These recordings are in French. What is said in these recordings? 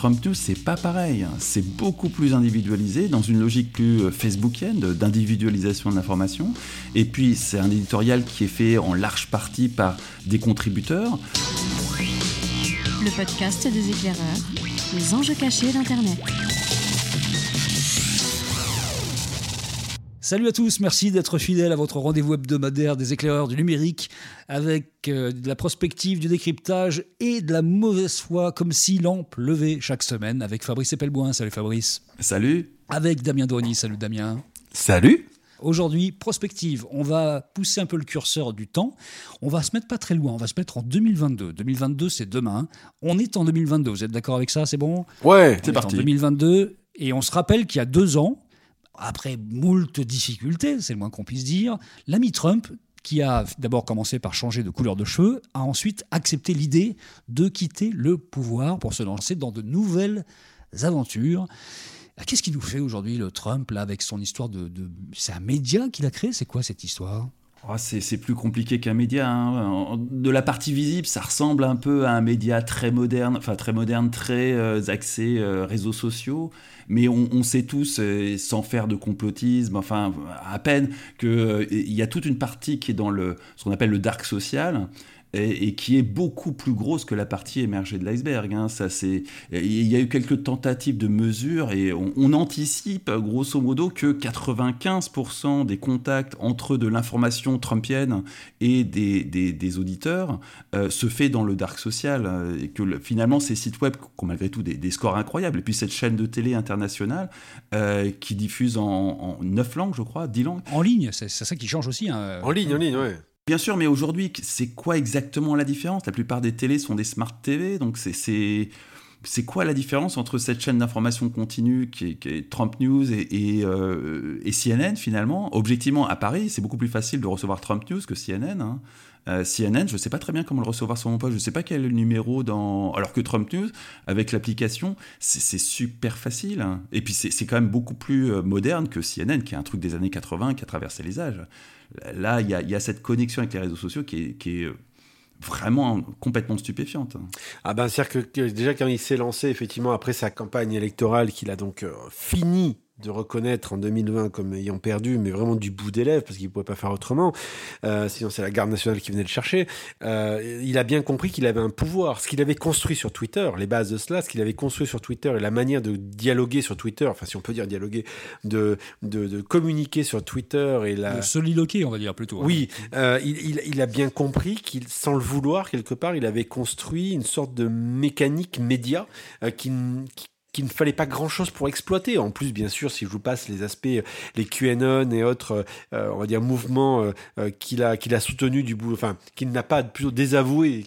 Trump c'est pas pareil. C'est beaucoup plus individualisé, dans une logique plus euh, facebookienne d'individualisation de l'information. Et puis, c'est un éditorial qui est fait en large partie par des contributeurs. Le podcast des éclaireurs, les enjeux cachés d'Internet. Salut à tous, merci d'être fidèles à votre rendez-vous hebdomadaire des éclaireurs du numérique avec euh, de la prospective, du décryptage et de la mauvaise foi comme si lampe levait chaque semaine avec Fabrice Epelboin. Salut Fabrice. Salut. Avec Damien Doni. Salut Damien. Salut. Aujourd'hui, prospective, on va pousser un peu le curseur du temps. On va se mettre pas très loin, on va se mettre en 2022. 2022, c'est demain. On est en 2022, vous êtes d'accord avec ça? C'est bon? Ouais, c'est parti. En 2022, et on se rappelle qu'il y a deux ans, après moult difficultés, c'est le moins qu'on puisse dire, l'ami Trump, qui a d'abord commencé par changer de couleur de cheveux, a ensuite accepté l'idée de quitter le pouvoir pour se lancer dans de nouvelles aventures. Qu'est-ce qui nous fait aujourd'hui le Trump là avec son histoire de, c'est un média qu'il a créé C'est quoi cette histoire? Oh, c'est plus compliqué qu'un média. Hein. De la partie visible, ça ressemble un peu à un média très moderne, enfin très moderne, très euh, axé euh, réseaux sociaux mais on, sait tous, euh, sans faire de complotisme, enfin à peine, qu'il y a toute une partie qui est dans le, ce qu'on appelle le dark social, et, qui est beaucoup plus grosse que la partie émergée de l'iceberg. Hein. Ça, c'est, il y a eu quelques tentatives de mesures et on, anticipe grosso modo que 95% des contacts entre de l'information trumpienne et des, des, auditeurs euh, se fait dans le dark social et que finalement ces sites web ont malgré tout des, scores incroyables et puis cette chaîne de télé internationale euh, qui diffuse en, neuf 9 langues je crois, 10 langues. En ligne, c'est ça qui change aussi. Hein. En ligne, en ligne, ouais. Bien sûr, mais aujourd'hui, c'est quoi exactement la différence? La plupart des télés sont des smart TV, donc c'est quoi la différence entre cette chaîne d'information continue qui est, Trump News et, euh, et, CNN finalement? Objectivement, à Paris, c'est beaucoup plus facile de recevoir Trump News que CNN. Euh, CNN, je ne sais pas très bien comment le recevoir sur mon poste, je ne sais pas quel numéro dans... Alors que Trump News, avec l'application, c'est super facile. Hein. Et puis c'est quand même beaucoup plus euh, moderne que CNN, qui est un truc des années 80 qui a traversé les âges. Là, il y, a, cette connexion avec les réseaux sociaux qui est, est vraiment complètement stupéfiante. Ah ben, c'est-à-dire que déjà quand il s'est lancé, effectivement, après sa campagne électorale, qu'il a donc euh, fini de reconnaître en 2020 comme ayant perdu, mais vraiment du bout des lèvres, parce qu'il ne pouvait pas faire autrement, euh, sinon c'est la garde nationale qui venait le chercher, euh, il a bien compris qu'il avait un pouvoir. Ce qu'il avait construit sur Twitter, les bases de cela, ce qu'il avait construit sur Twitter et la manière de dialoguer sur Twitter, enfin si on peut dire dialoguer, de, de, communiquer sur Twitter et la... De soliloquer, on va dire plutôt. Hein. Oui, euh, il, il, a bien compris qu'il, sans le vouloir, quelque part, il avait construit une sorte de mécanique média qui, qui qu'il ne fallait pas grand chose pour exploiter. En plus, bien sûr, si je vous passe les aspects, les QAnon et autres, euh, on va dire, mouvements euh, euh, qu'il a, qu'il a soutenu du bout, enfin, qu'il n'a pas plutôt désavoué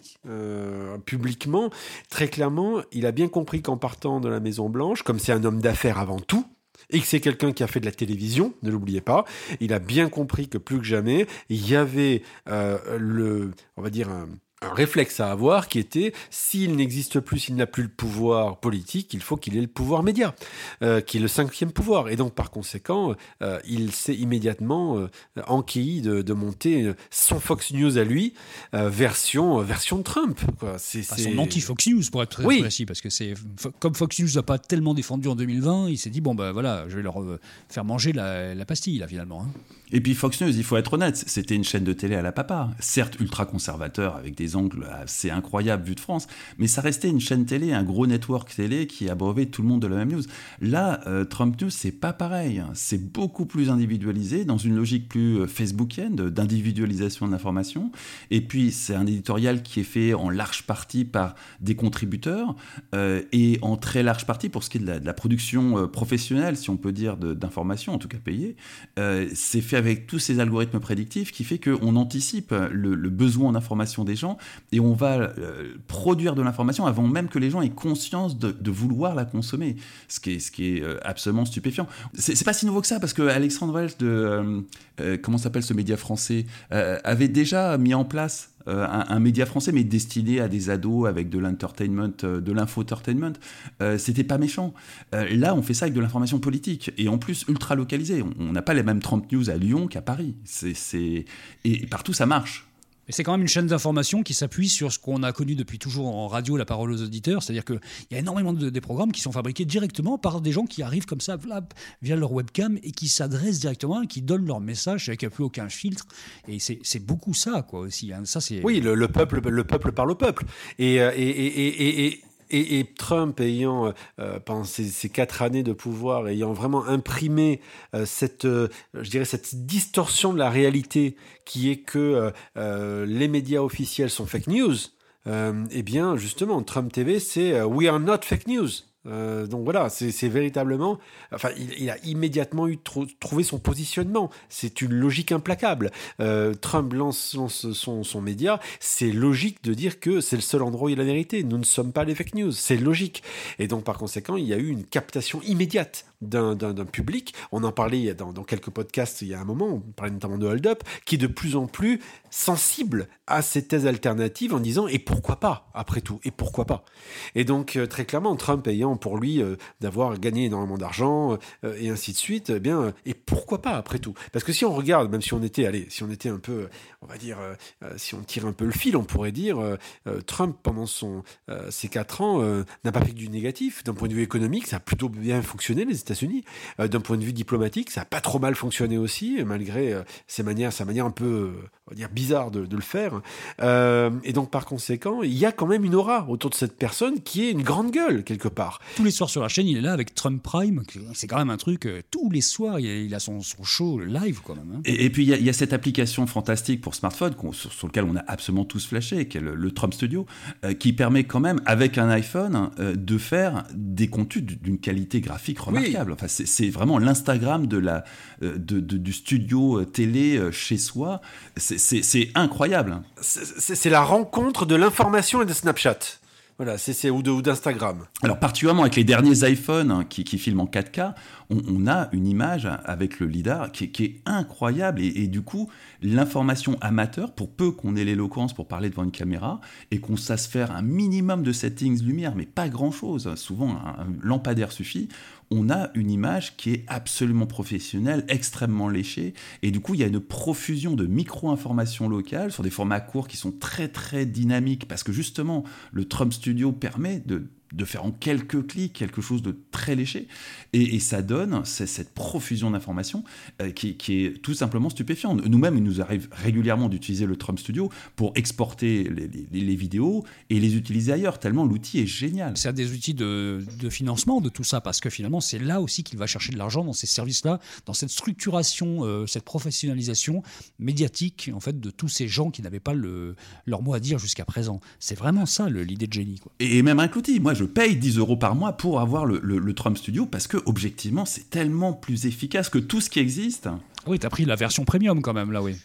publiquement, très clairement, il a bien compris qu'en partant de la Maison Blanche, comme c'est un homme d'affaires avant tout, et que c'est quelqu'un qui a fait de la télévision, ne l'oubliez pas. Il a bien compris que plus que jamais, il y avait le, on va dire, un, un réflexe à avoir qui était s'il n'existe plus, s'il n'a plus le pouvoir politique, il faut qu'il ait le pouvoir média, euh, qui est le cinquième pouvoir. Et donc par conséquent, euh, il s'est immédiatement euh, de, monter son Fox News à lui, version version de Trump. C'est son anti-Fox News pour être très précis, parce que c'est comme Fox News n'a pas tellement défendu en 2020, il s'est dit bon ben voilà, je vais leur faire manger la, pastille là finalement. Hein. Et puis Fox News, il faut être honnête, c'était une chaîne de télé à la papa, certes ultra conservateur avec des angles assez incroyables vu de France, mais ça restait une chaîne télé, un gros network télé qui abreuvait tout le monde de la même news. Là, euh, Trump News, c'est pas pareil, c'est beaucoup plus individualisé, dans une logique plus euh, facebookienne d'individualisation de l'information. Et puis c'est un éditorial qui est fait en large partie par des contributeurs euh, et en très large partie pour ce qui est de la, production professionnelle, si on peut dire, d'information, en tout cas payée, c'est fait avec tous ces algorithmes prédictifs qui fait qu'on anticipe le, besoin d'information des gens et on va euh, produire de l'information avant même que les gens aient conscience de, vouloir la consommer, ce qui est, euh, absolument stupéfiant. C'est pas si nouveau que ça parce que Alexandre Welch de euh, comment s'appelle ce média français avait déjà mis en place un, média français, mais destiné à des ados avec de l'entertainment, de l'infoentertainment. Euh, C'était pas méchant. là, on fait ça avec de l'information politique et en plus ultra localisée. On n'a pas les mêmes Trump News à Lyon qu'à Paris. Et partout ça marche. Mais c'est quand même une chaîne d'information qui s'appuie sur ce qu'on a connu depuis toujours en radio, la parole aux auditeurs. C'est-à-dire qu'il y a énormément de des programmes qui sont fabriqués directement par des gens qui arrivent comme ça, via leur webcam, et qui s'adressent directement, qui donnent leur message avec plus aucun filtre. Et c'est beaucoup ça, quoi, aussi. Hein. Ça, oui, le, peuple, le peuple parle au peuple. et, et, et, et et, Trump ayant, euh, euh, pendant ces, quatre années de pouvoir, ayant vraiment imprimé euh, cette, je dirais, cette distorsion de la réalité qui est que les médias officiels sont fake news, eh bien, justement, Trump TV, c'est We are not fake news. Euh, donc voilà, c'est véritablement. Enfin, il, a immédiatement eu trouvé son positionnement. C'est une logique implacable. Euh, Trump lance, son, média. C'est logique de dire que c'est le seul endroit où il a la vérité. Nous ne sommes pas les fake news. C'est logique. Et donc, par conséquent, il y a eu une captation immédiate d'un public. On en parlait dans, dans, quelques podcasts il y a un moment, on parlait notamment de Hold Up, qui est de plus en plus sensible à ces thèses alternatives en disant et pourquoi pas, après tout, et pourquoi pas. Et donc, euh, très clairement, Trump ayant pour lui euh, d'avoir gagné énormément d'argent euh, et ainsi de suite, eh bien, et pourquoi pas, après tout? Parce que si on regarde, même si on était, allez, si on était un peu, on va dire, si on tire un peu le fil, on pourrait dire, Trump, pendant son, ses quatre ans, n'a pas fait que du négatif. D'un point de vue économique, ça a plutôt bien fonctionné, les États unis euh, D'un point de vue diplomatique, ça n'a pas trop mal fonctionné aussi, malgré euh, ses manières, sa manière un peu, on va dire, bizarre de, le faire. Euh, et donc, par conséquent, il y a quand même une aura autour de cette personne qui est une grande gueule, quelque part. Tous les soirs sur la chaîne, il est là avec Trump Prime. C'est quand même un truc, tous les soirs, il a son, show live, quand même. Hein. Et, puis, il y, a, cette application fantastique pour smartphone sur, sur, lequel on a absolument tous flashé, qui est le, Trump Studio, qui permet quand même, avec un iPhone, de faire des contenus d'une qualité graphique remarquable enfin, c'est vraiment l'Instagram de la, euh, de, du studio euh, télé euh, chez soi. C'est incroyable. C'est la rencontre de l'information et de Snapchat. Voilà, c'est ou d'Instagram. Alors particulièrement avec les derniers iPhones hein, qui, qui, filment en 4K, on, a une image avec le lidar qui, est incroyable et, du coup l'information amateur, pour peu qu'on ait l'éloquence pour parler devant une caméra et qu'on sache faire un minimum de settings lumière, mais pas grand chose. Souvent un lampadaire suffit on a une image qui est absolument professionnelle, extrêmement léchée, et du coup il y a une profusion de micro-informations locales sur des formats courts qui sont très très dynamiques, parce que justement le Trump Studio permet de de faire en quelques clics quelque chose de très léché. Et, ça donne cette profusion d'informations euh, qui, est tout simplement stupéfiante. Nous-mêmes, il nous arrive régulièrement d'utiliser le Trump Studio pour exporter les, vidéos et les utiliser ailleurs, tellement l'outil est génial. C'est un des outils de, financement de tout ça, parce que finalement, c'est là aussi qu'il va chercher de l'argent dans ces services-là, dans cette structuration, euh, cette professionnalisation médiatique, en fait, de tous ces gens qui n'avaient pas le, leur mot à dire jusqu'à présent. C'est vraiment ça l'idée de génie. Quoi. Et même un outil. Moi, je je paye 10 euros par mois pour avoir le, Trump Studio parce que, objectivement, c'est tellement plus efficace que tout ce qui existe. Oui, tu as pris la version premium quand même, là, oui.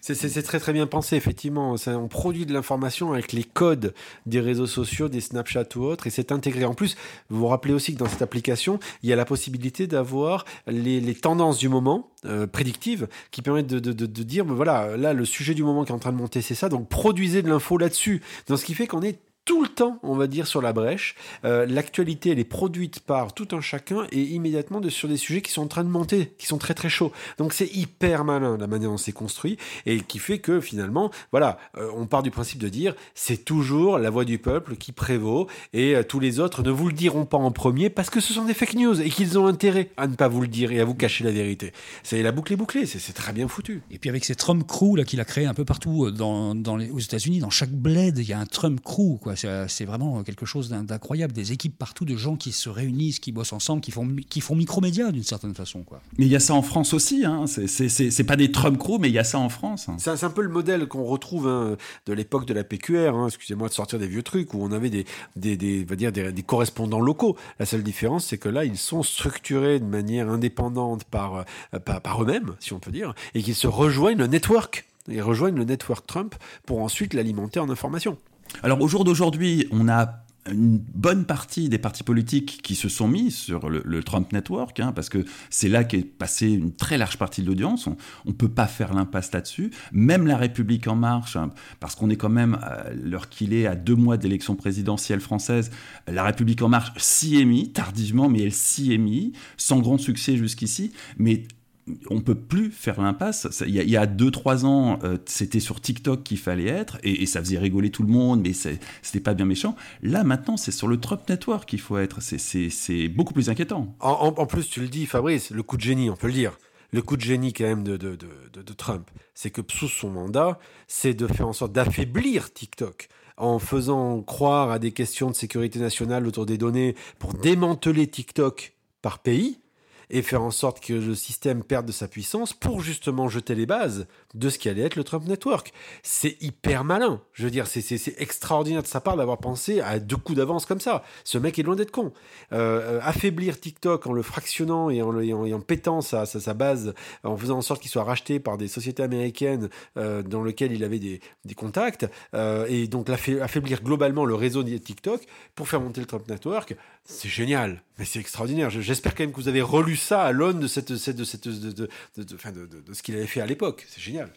C'est très très bien pensé, effectivement. On produit de l'information avec les codes des réseaux sociaux, des Snapchat ou autres, et c'est intégré. En plus, vous vous rappelez aussi que dans cette application, il y a la possibilité d'avoir les, tendances du moment, euh, prédictives, qui permettent de, de, dire, ben voilà, là, le sujet du moment qui est en train de monter, c'est ça, donc produisez de l'info là-dessus. Donc, ce qui fait qu'on est tout le temps, on va dire, sur la brèche. Euh, l'actualité, elle est produite par tout un chacun et immédiatement de, sur des sujets qui sont en train de monter, qui sont très très chauds. Donc c'est hyper malin la manière dont c'est construit et qui fait que finalement, voilà, euh, on part du principe de dire c'est toujours la voix du peuple qui prévaut et euh, tous les autres ne vous le diront pas en premier parce que ce sont des fake news et qu'ils ont intérêt à ne pas vous le dire et à vous cacher la vérité. C'est la boucle est bouclée, c'est très bien foutu. Et puis avec ces Trump crew là qu'il a créé un peu partout dans, les, aux États-Unis, dans chaque bled, il y a un Trump crew quoi. Euh, c'est vraiment quelque chose d'incroyable. Des équipes partout de gens qui se réunissent, qui bossent ensemble, qui font, qui font d'une certaine façon. Quoi. Mais il y a ça en France aussi. Hein. C'est pas des Trump crew, mais il y a ça en France. C'est un peu le modèle qu'on retrouve hein, de l'époque de la PQR. Hein. Excusez-moi de sortir des vieux trucs où on avait des, des, des, va dire des, correspondants locaux. La seule différence, c'est que là, ils sont structurés de manière indépendante par, euh, par, par eux-mêmes, si on peut dire, et qu'ils se rejoignent le network. Ils rejoignent le network Trump pour ensuite l'alimenter en information. Alors au jour d'aujourd'hui, on a une bonne partie des partis politiques qui se sont mis sur le, Trump Network, hein, parce que c'est là qu'est passée une très large partie de l'audience. On ne peut pas faire l'impasse là-dessus. Même la République en marche, hein, parce qu'on est quand même, à l'heure qu'il est, à deux mois d'élection présidentielle française, la République en marche s'y est mis, tardivement, mais elle s'y est mis, sans grand succès jusqu'ici. Mais on peut plus faire l'impasse. Il y a 2-3 ans, euh, c'était sur TikTok qu'il fallait être, et, ça faisait rigoler tout le monde, mais c'était pas bien méchant. Là, maintenant, c'est sur le Trump Network qu'il faut être. C'est beaucoup plus inquiétant. En, plus, tu le dis, Fabrice, le coup de génie, on peut le dire. Le coup de génie, quand même, de, Trump, c'est que sous son mandat, c'est de faire en sorte d'affaiblir TikTok en faisant croire à des questions de sécurité nationale autour des données pour démanteler TikTok par pays et faire en sorte que le système perde de sa puissance pour justement jeter les bases de ce qui allait être le Trump Network. C'est hyper malin. Je veux dire, c'est extraordinaire de sa part d'avoir pensé à deux coups d'avance comme ça. Ce mec est loin d'être con. Euh, affaiblir TikTok en le fractionnant et en, en, pétant sa, sa, base, en faisant en sorte qu'il soit racheté par des sociétés américaines euh, dans lesquelles il avait des, des contacts, euh, et donc affaiblir globalement le réseau de TikTok pour faire monter le Trump Network, c'est génial. Mais c'est extraordinaire. J'espère quand même que vous avez relu ça à l'aune de, cette, de, cette, de, de, de ce qu'il avait fait à l'époque. C'est génial.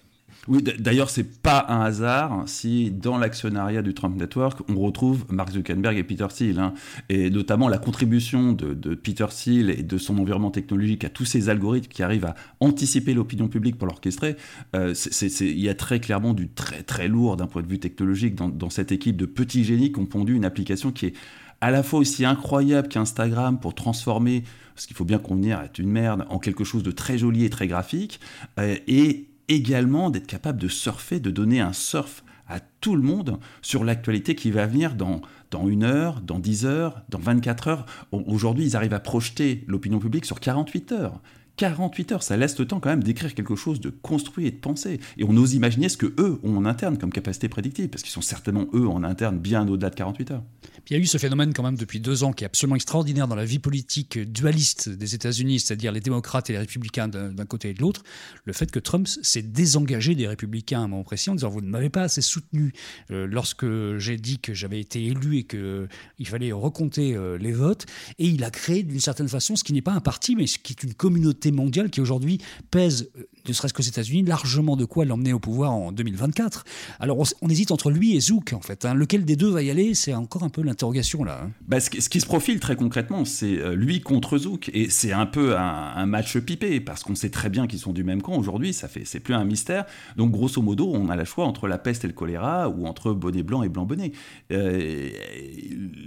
Oui, d'ailleurs, c'est pas un hasard si dans l'actionnariat du Trump Network, on retrouve Mark Zuckerberg et Peter Thiel, hein, et notamment la contribution de, Peter Thiel et de son environnement technologique à tous ces algorithmes qui arrivent à anticiper l'opinion publique pour l'orchestrer. Euh, il y a très clairement du très très lourd d'un point de vue technologique dans cette équipe de petits génies qui ont pondu une application qui est à la fois aussi incroyable qu'Instagram pour transformer, ce qu'il faut bien convenir est une merde, en quelque chose de très joli et très graphique, euh, et également d'être capable de surfer, de donner un surf à tout le monde sur l'actualité qui va venir dans, dans une heure, dans 10 heures, dans 24 heures. Aujourd'hui, ils arrivent à projeter l'opinion publique sur 48 heures. 48 heures, ça laisse le temps quand même d'écrire quelque chose de construit et de penser. Et on ose imaginer ce que eux ont en interne comme capacité prédictive, parce qu'ils sont certainement eux en interne bien au-delà de 48 heures. Il y a eu ce phénomène quand même depuis deux ans qui est absolument extraordinaire dans la vie politique dualiste des États-Unis, c'est-à-dire les démocrates et les républicains d'un côté et de l'autre, le fait que Trump s'est désengagé des républicains à un moment précis en disant vous ne m'avez pas assez soutenu. Euh, lorsque j'ai dit que j'avais été élu et qu'il fallait recompter euh, les votes, et il a créé d'une certaine façon ce qui n'est pas un parti mais ce qui est une communauté mondiale qui aujourd'hui pèse, euh, ne serait-ce qu'aux États-Unis, largement de quoi l'emmener au pouvoir en 2024. Alors on, hésite entre lui et Zouk en fait. Hein. Lequel des deux va y aller? C'est encore un peu l'interrogation là. Hein. Bah, ce, qui se profile très concrètement, c'est euh, lui contre Zouk et c'est un peu un, match pipé parce qu'on sait très bien qu'ils sont du même camp aujourd'hui. Ça fait, c'est plus un mystère. Donc grosso modo, on a le choix entre la peste et le choléra ou entre bonnet blanc et blanc bonnet. Euh,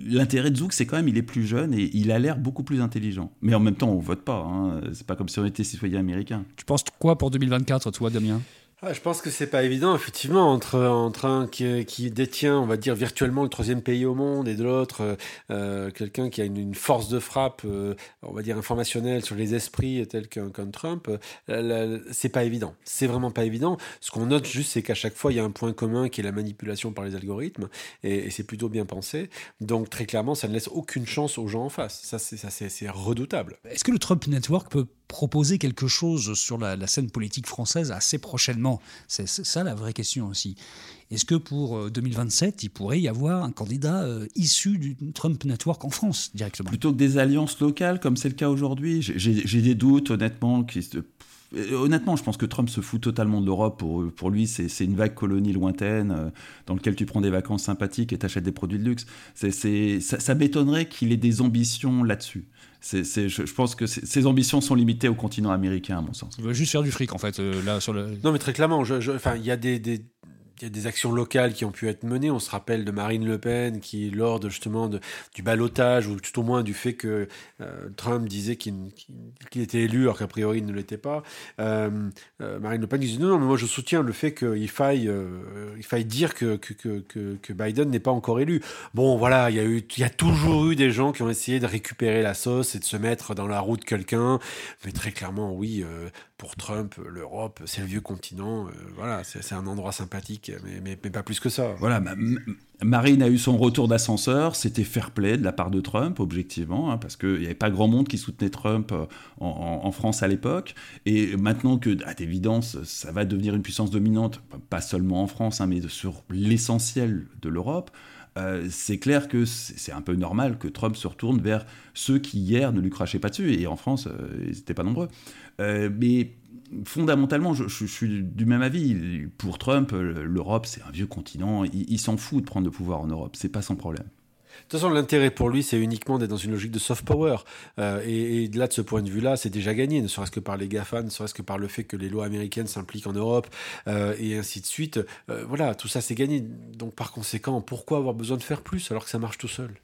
l'intérêt de Zouk, c'est quand même il est plus jeune et il a l'air beaucoup plus intelligent. Mais en même temps, on vote pas. Hein. C'est pas comme si on était citoyen américain. Tu penses quoi pour 2024, toi, Damien? Ah, je pense que c'est pas évident, effectivement, entre, entre un qui, qui, détient, on va dire, virtuellement le troisième pays au monde et de l'autre, euh, euh, quelqu'un qui a une, force de frappe, euh, on va dire, informationnelle sur les esprits tel qu'un Trump, c'est pas évident. C'est vraiment pas évident. Ce qu'on note juste, c'est qu'à chaque fois, il y a un point commun qui est la manipulation par les algorithmes et, c'est plutôt bien pensé. Donc, très clairement, ça ne laisse aucune chance aux gens en face. Ça, c'est redoutable. Est-ce que le Trump Network peut proposer quelque chose sur la, scène politique française assez prochainement C'est ça la vraie question aussi. Est-ce que pour 2027, euh, il pourrait y avoir un candidat euh, issu du Trump Network en France directement? Plutôt que des alliances locales, comme c'est le cas aujourd'hui, j'ai des doutes, honnêtement. Qui, honnêtement, je pense que Trump se fout totalement de l'Europe. Pour, pour lui, c'est une vague colonie lointaine dans laquelle tu prends des vacances sympathiques et t'achètes des produits de luxe. c'est ça, ça m'étonnerait qu'il ait des ambitions là-dessus je, pense que ses ambitions sont limitées au continent américain, à mon sens. Il veut juste faire du fric, en fait, euh, là, sur le... Non, mais très clairement, il y a des, y a des actions locales qui ont pu être menées. On se rappelle de Marine Le Pen qui, lors de, justement du balotage, ou tout au moins du fait que euh, Trump disait qu'il était élu alors qu'a priori il ne l'était pas, euh, euh, Marine Le Pen disait non, non, mais moi je soutiens le fait qu'il faille, il faille dire que, que, que, que Biden n'est pas encore élu. Bon, voilà, il y, a eu, il y a toujours eu des gens qui ont essayé de récupérer la sauce et de se mettre dans la roue de quelqu'un, mais très clairement, oui, pour Trump, l'Europe, c'est le vieux continent. Voilà, c'est un endroit sympathique, mais, pas plus que ça. Voilà, Marine a eu son retour d'ascenseur. C'était fair play de la part de Trump, objectivement, hein, parce qu'il n'y avait pas grand monde qui soutenait Trump euh, en, France à l'époque. Et maintenant que, à d'évidence, ça va devenir une puissance dominante, pas seulement en France, hein, mais sur l'essentiel de l'Europe. Euh, c'est clair que c'est un peu normal que Trump se retourne vers ceux qui hier ne lui crachaient pas dessus, et en France, ils n'étaient pas nombreux. Euh, mais fondamentalement, je, suis du même avis. Pour Trump, l'Europe, c'est un vieux continent. Il, s'en fout de prendre le pouvoir en Europe. C'est pas son problème. De toute façon, l'intérêt pour lui, c'est uniquement d'être dans une logique de soft power. Euh, et, là, de ce point de vue-là, c'est déjà gagné, ne serait-ce que par les GAFA, ne serait-ce que par le fait que les lois américaines s'impliquent en Europe, euh, et ainsi de suite. Euh, voilà, tout ça, c'est gagné. Donc, par conséquent, pourquoi avoir besoin de faire plus alors que ça marche tout seul?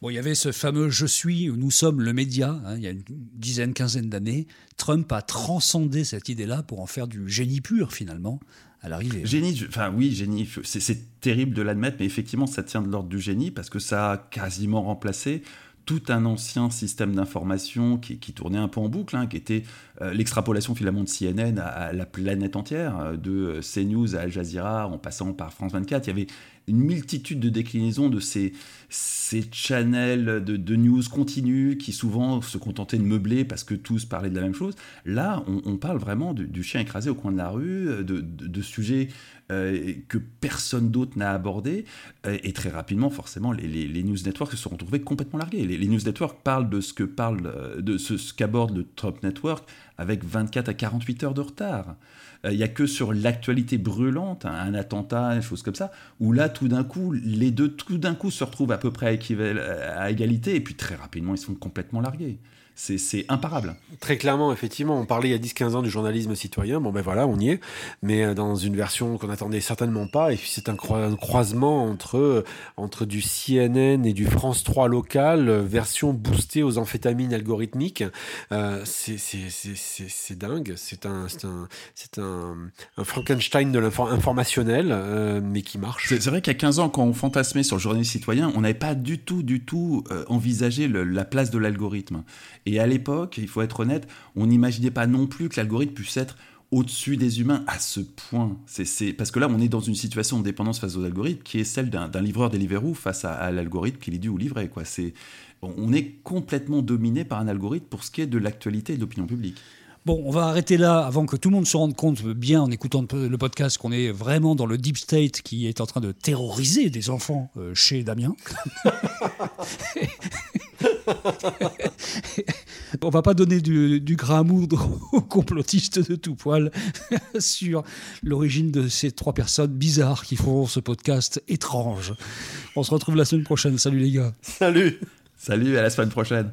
Bon, il y avait ce fameux Je suis, nous sommes le média, hein, il y a une dizaine, quinzaine d'années. Trump a transcendé cette idée-là pour en faire du génie pur, finalement à l'arrivée. Génie, enfin oui, génie, c'est terrible de l'admettre, mais effectivement, ça tient de l'ordre du génie parce que ça a quasiment remplacé tout un ancien système d'information qui, tournait un peu en boucle, hein, qui était euh, l'extrapolation finalement de CNN à, la planète entière, euh, de euh, CNews à Al Jazeera, en passant par France 24. Il y avait une multitude de déclinaisons de ces, ces channels de, news continus qui souvent se contentaient de meubler parce que tous parlaient de la même chose. Là, on, parle vraiment du, chien écrasé au coin de la rue, de, de sujets euh, que personne d'autre n'a abordé. Euh, et très rapidement, forcément, les, news networks se sont retrouvés complètement largués. Les, news networks parlent de ce que euh, de ce, qu'aborde le Trump Network avec 24 à 48 heures de retard. Il n'y a que sur l'actualité brûlante, un, attentat, des choses comme ça, où là, tout d'un coup, les deux, tout d'un coup, se retrouvent à peu près à, à égalité, et puis très rapidement, ils sont complètement largués c'est imparable. Très clairement, effectivement, on parlait il y a 10-15 ans du journalisme citoyen, bon ben voilà, on y est, mais euh, dans une version qu'on n'attendait certainement pas, et puis c'est un, croisement entre, entre du CNN et du France 3 local, version boostée aux amphétamines algorithmiques. Euh, c'est dingue, c'est un, un, un, un, Frankenstein de l'informationnel, euh, mais qui marche. C'est vrai qu'il y a 15 ans, quand on fantasmait sur le journalisme citoyen, on n'avait pas du tout, du tout envisagé la place de l'algorithme. Et à l'époque, il faut être honnête, on n'imaginait pas non plus que l'algorithme puisse être au-dessus des humains à ce point. C'est, Parce que là, on est dans une situation de dépendance face aux algorithmes qui est celle d'un, livreur Deliveroo face à, l'algorithme qui est dû ou livré. Quoi. C'est, on est complètement dominé par un algorithme pour ce qui est de l'actualité et de l'opinion publique. Bon, on va arrêter là avant que tout le monde se rende compte bien en écoutant le podcast qu'on est vraiment dans le deep state qui est en train de terroriser des enfants euh, chez Damien. On va pas donner du, du aux complotistes de tout poil sur l'origine de ces trois personnes bizarres qui font ce podcast étrange. On se retrouve la semaine prochaine. Salut les gars. Salut. Salut, à la semaine prochaine.